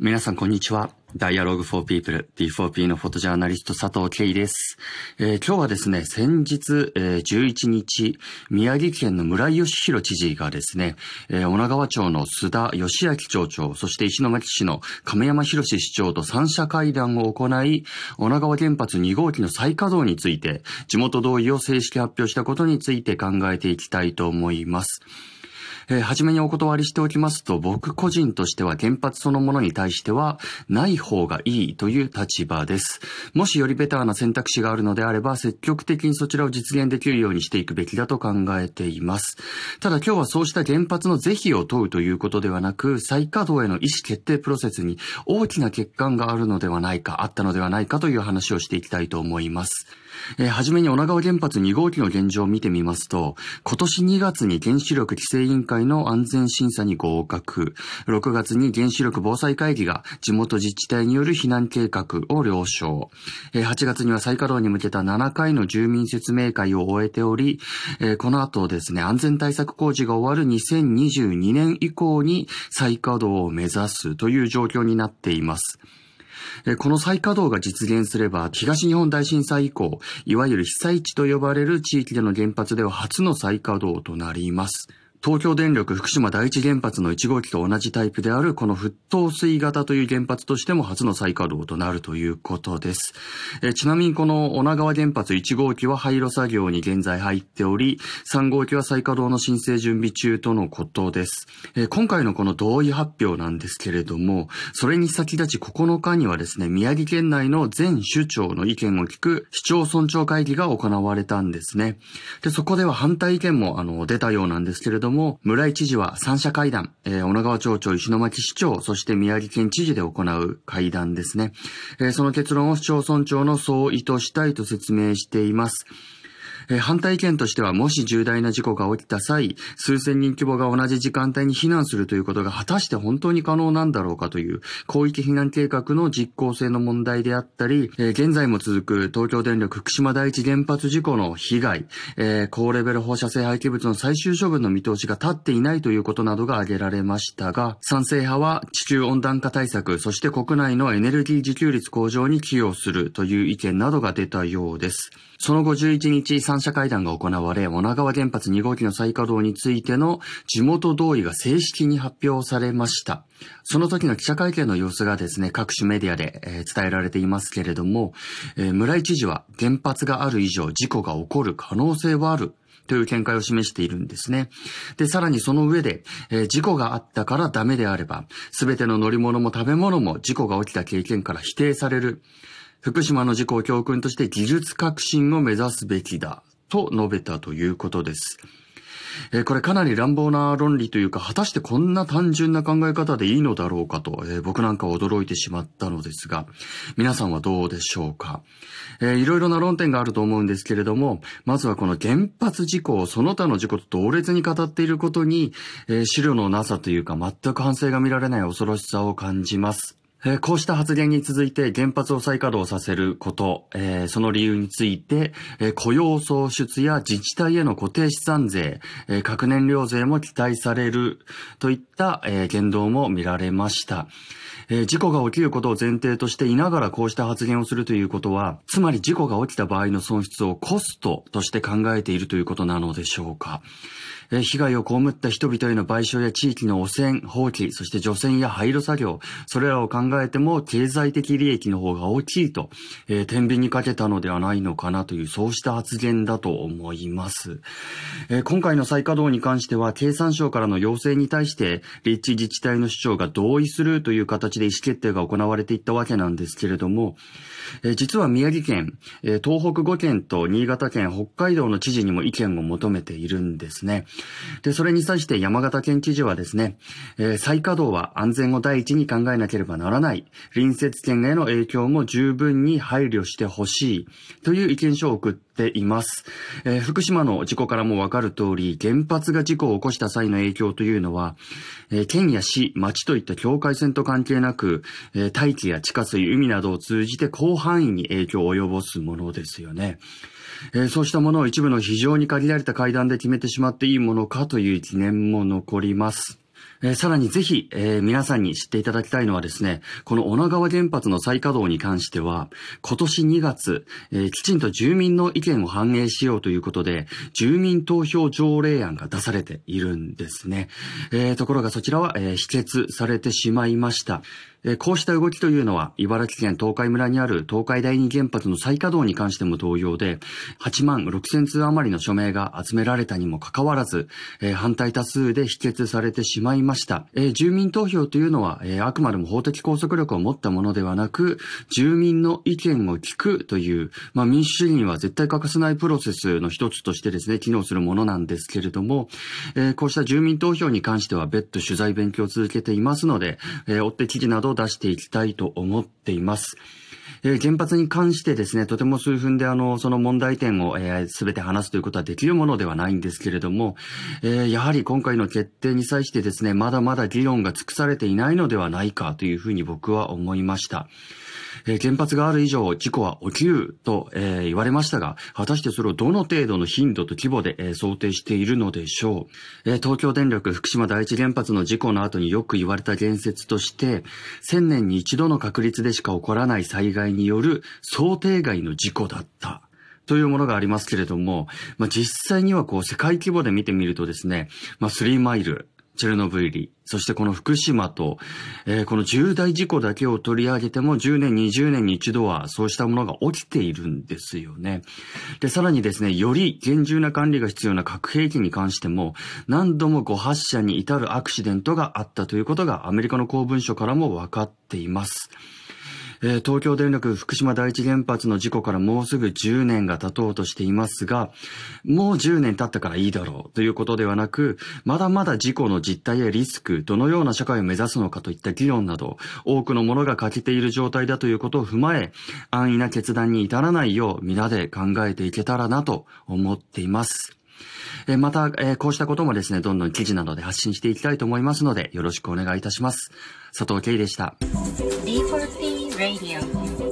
皆さん、こんにちは。Dialogue for People D4P のフォトジャーナリスト佐藤慶です。えー今日はですね、先日、えー11日、宮城県の村井義弘知事がですね、えー女川町の須田義明町長、そして石巻市の亀山博市長と三者会談を行い、女川原発2号機の再稼働について、地元同意を正式発表したことについて考えていきたいと思います。えー、初めにお断りしておきますと、僕個人としては原発そのものに対しては、ない方がいいという立場です。もしよりベターな選択肢があるのであれば、積極的にそちらを実現できるようにしていくべきだと考えています。ただ今日はそうした原発の是非を問うということではなく、再稼働への意思決定プロセスに大きな欠陥があるのではないか、あったのではないかという話をしていきたいと思います。えーはじめに女川原発2号機の現状を見てみますと、今年2月に原子力規制委員会の安全審査に合格、6月に原子力防災会議が地元自治体による避難計画を了承、えー8月には再稼働に向けた7回の住民説明会を終えており、えーこの後ですね、安全対策工事が終わる2022年以降に再稼働を目指すという状況になっています。この再稼働が実現すれば、東日本大震災以降、いわゆる被災地と呼ばれる地域での原発では初の再稼働となります。東京電力福島第一原発の1号機と同じタイプであるこの沸騰水型という原発としても初の再稼働となるということです。えちなみにこの女川原発1号機は廃炉作業に現在入っており、3号機は再稼働の申請準備中とのことです。え今回のこの同意発表なんですけれども、それに先立ち9日にはですね、宮城県内の全首長の意見を聞く市町村長会議が行われたんですね。で、そこでは反対意見もあの出たようなんですけれども、も村井知事は三者会談、えー女川町長、石巻市長、そして宮城県知事で行う会談ですね。えーその結論を市町村長の総意としたいと説明しています。え反対意見としては、もし重大な事故が起きた際、数千人規模が同じ時間帯に避難するということが果たして本当に可能なんだろうかという、広域避難計画の実行性の問題であったり、え現在も続く東京電力福島第一原発事故の被害、え高レベル放射性廃棄物の最終処分の見通しが立っていないということなどが挙げられましたが、賛成派は地球温暖化対策、そして国内のエネルギー自給率向上に寄与するという意見などが出たようです。その後11日、三者会談が行われ、女川原発2号機の再稼働についての地元同意が正式に発表されました。その時の記者会見の様子がですね、各種メディアで、えー伝えられていますけれども、えー村井知事は原発がある以上事故が起こる可能性はある。という見解を示しているんですね。で、さらにその上で、えー事故があったからダメであれば、すべての乗り物も食べ物も事故が起きた経験から否定される。福島の事故を教訓として技術革新を目指すべきだ。と述べたということです。えこれかなり乱暴な論理というか、果たしてこんな単純な考え方でいいのだろうかと、え僕なんか驚いてしまったのですが、皆さんはどうでしょうか、えーいろいろな論点があると思うんですけれども、まずはこの原発事故をその他の事故と同列に語っていることに、え資料のなさというか全く反省が見られない恐ろしさを感じます。えーこうした発言に続いて原発を再稼働させること、えーその理由について、えー雇用創出や自治体への固定資産税、え核燃料税も期待されるといった、え言動も見られました。え事故が起きることを前提としていながらこうした発言をするということは、つまり事故が起きた場合の損失をコストとして考えているということなのでしょうか。え被害を被った人々への賠償や地域の汚染、放棄、そして除染や廃炉作業、それらを考考えても経済的利益の方が大きいと、えー天秤にかけたのではないのかなという、そうした発言だと思います。えー今回の再稼働に関しては、経産省からの要請に対して、立地自治体の主張が同意するという形で意思決定が行われていったわけなんですけれども、えー実は宮城県、えー東北5県と新潟県、北海道の知事にも意見を求めているんですね。で、それに際して山形県知事はですね、えー再稼働は安全を第一に考えなければならない。ない隣接県への影響も十分に配慮してほしい。という意見書を送っています。えー福島の事故からもわかる通り、原発が事故を起こした際の影響というのは、えー県や市、町といった境界線と関係なく、えー大気や地下水、海などを通じて広範囲に影響を及ぼすものですよね。えー、そうしたものを一部の非常に限られた会談で決めてしまっていいものかという疑念も残ります。えー、さらにぜひ、えー、皆さんに知っていただきたいのはですね、この女川原発の再稼働に関しては、今年2月、えー、きちんと住民の意見を反映しようということで、住民投票条例案が出されているんですね。え、ところがそちらは、え、否決されてしまいました。こうした動きというのは、茨城県東海村にある東海第二原発の再稼働に関しても同様で、8万6千通余りの署名が集められたにもかかわらず、反対多数で否決されてしまいました。住民投票というのは、あくまでも法的拘束力を持ったものではなく、住民の意見を聞くという、まあ、民主主義には絶対欠かせないプロセスの一つとしてですね、機能するものなんですけれども、こうした住民投票に関しては別途取材勉強を続けていますので、追って記事など出していきたいと思っています。えー、原発に関してですね、とても数分であの、その問題点を、えー、全て話すということはできるものではないんですけれども、えー、やはり今回の決定に際してですね、まだまだ議論が尽くされていないのではないかというふうに僕は思いました。えー、原発がある以上、事故は起きると、えー、言われましたが、果たしてそれをどの程度の頻度と規模で、えー、想定しているのでしょう、え東京電力福島第一原発の事故の後によく言われた言説として、1000年に一度の確率でしか起こらない災害による想定外の事故だった。というものがありますけれども、まあ、実際にはこう世界規模で見てみるとですね、まあ、3マイル、チェルノブイリ、そしてこの福島と、えー、この重大事故だけを取り上げても10年、20年に一度はそうしたものが起きているんですよね。で、さらにですね、より厳重な管理が必要な核兵器に関しても、何度も誤発射に至るアクシデントがあったということがアメリカの公文書からも分かっています。え、東京電力福島第一原発の事故からもうすぐ10年が経とうとしていますが、もう10年経ったからいいだろうということではなく、まだまだ事故の実態やリスク、どのような社会を目指すのかといった議論など、多くのものが欠けている状態だということを踏まえ、安易な決断に至らないよう皆で考えていけたらなと思っています。えまた、えこうしたこともですね、どんどん記事などで発信していきたいと思いますので、よろしくお願いいたします。佐藤慶でした。Radio.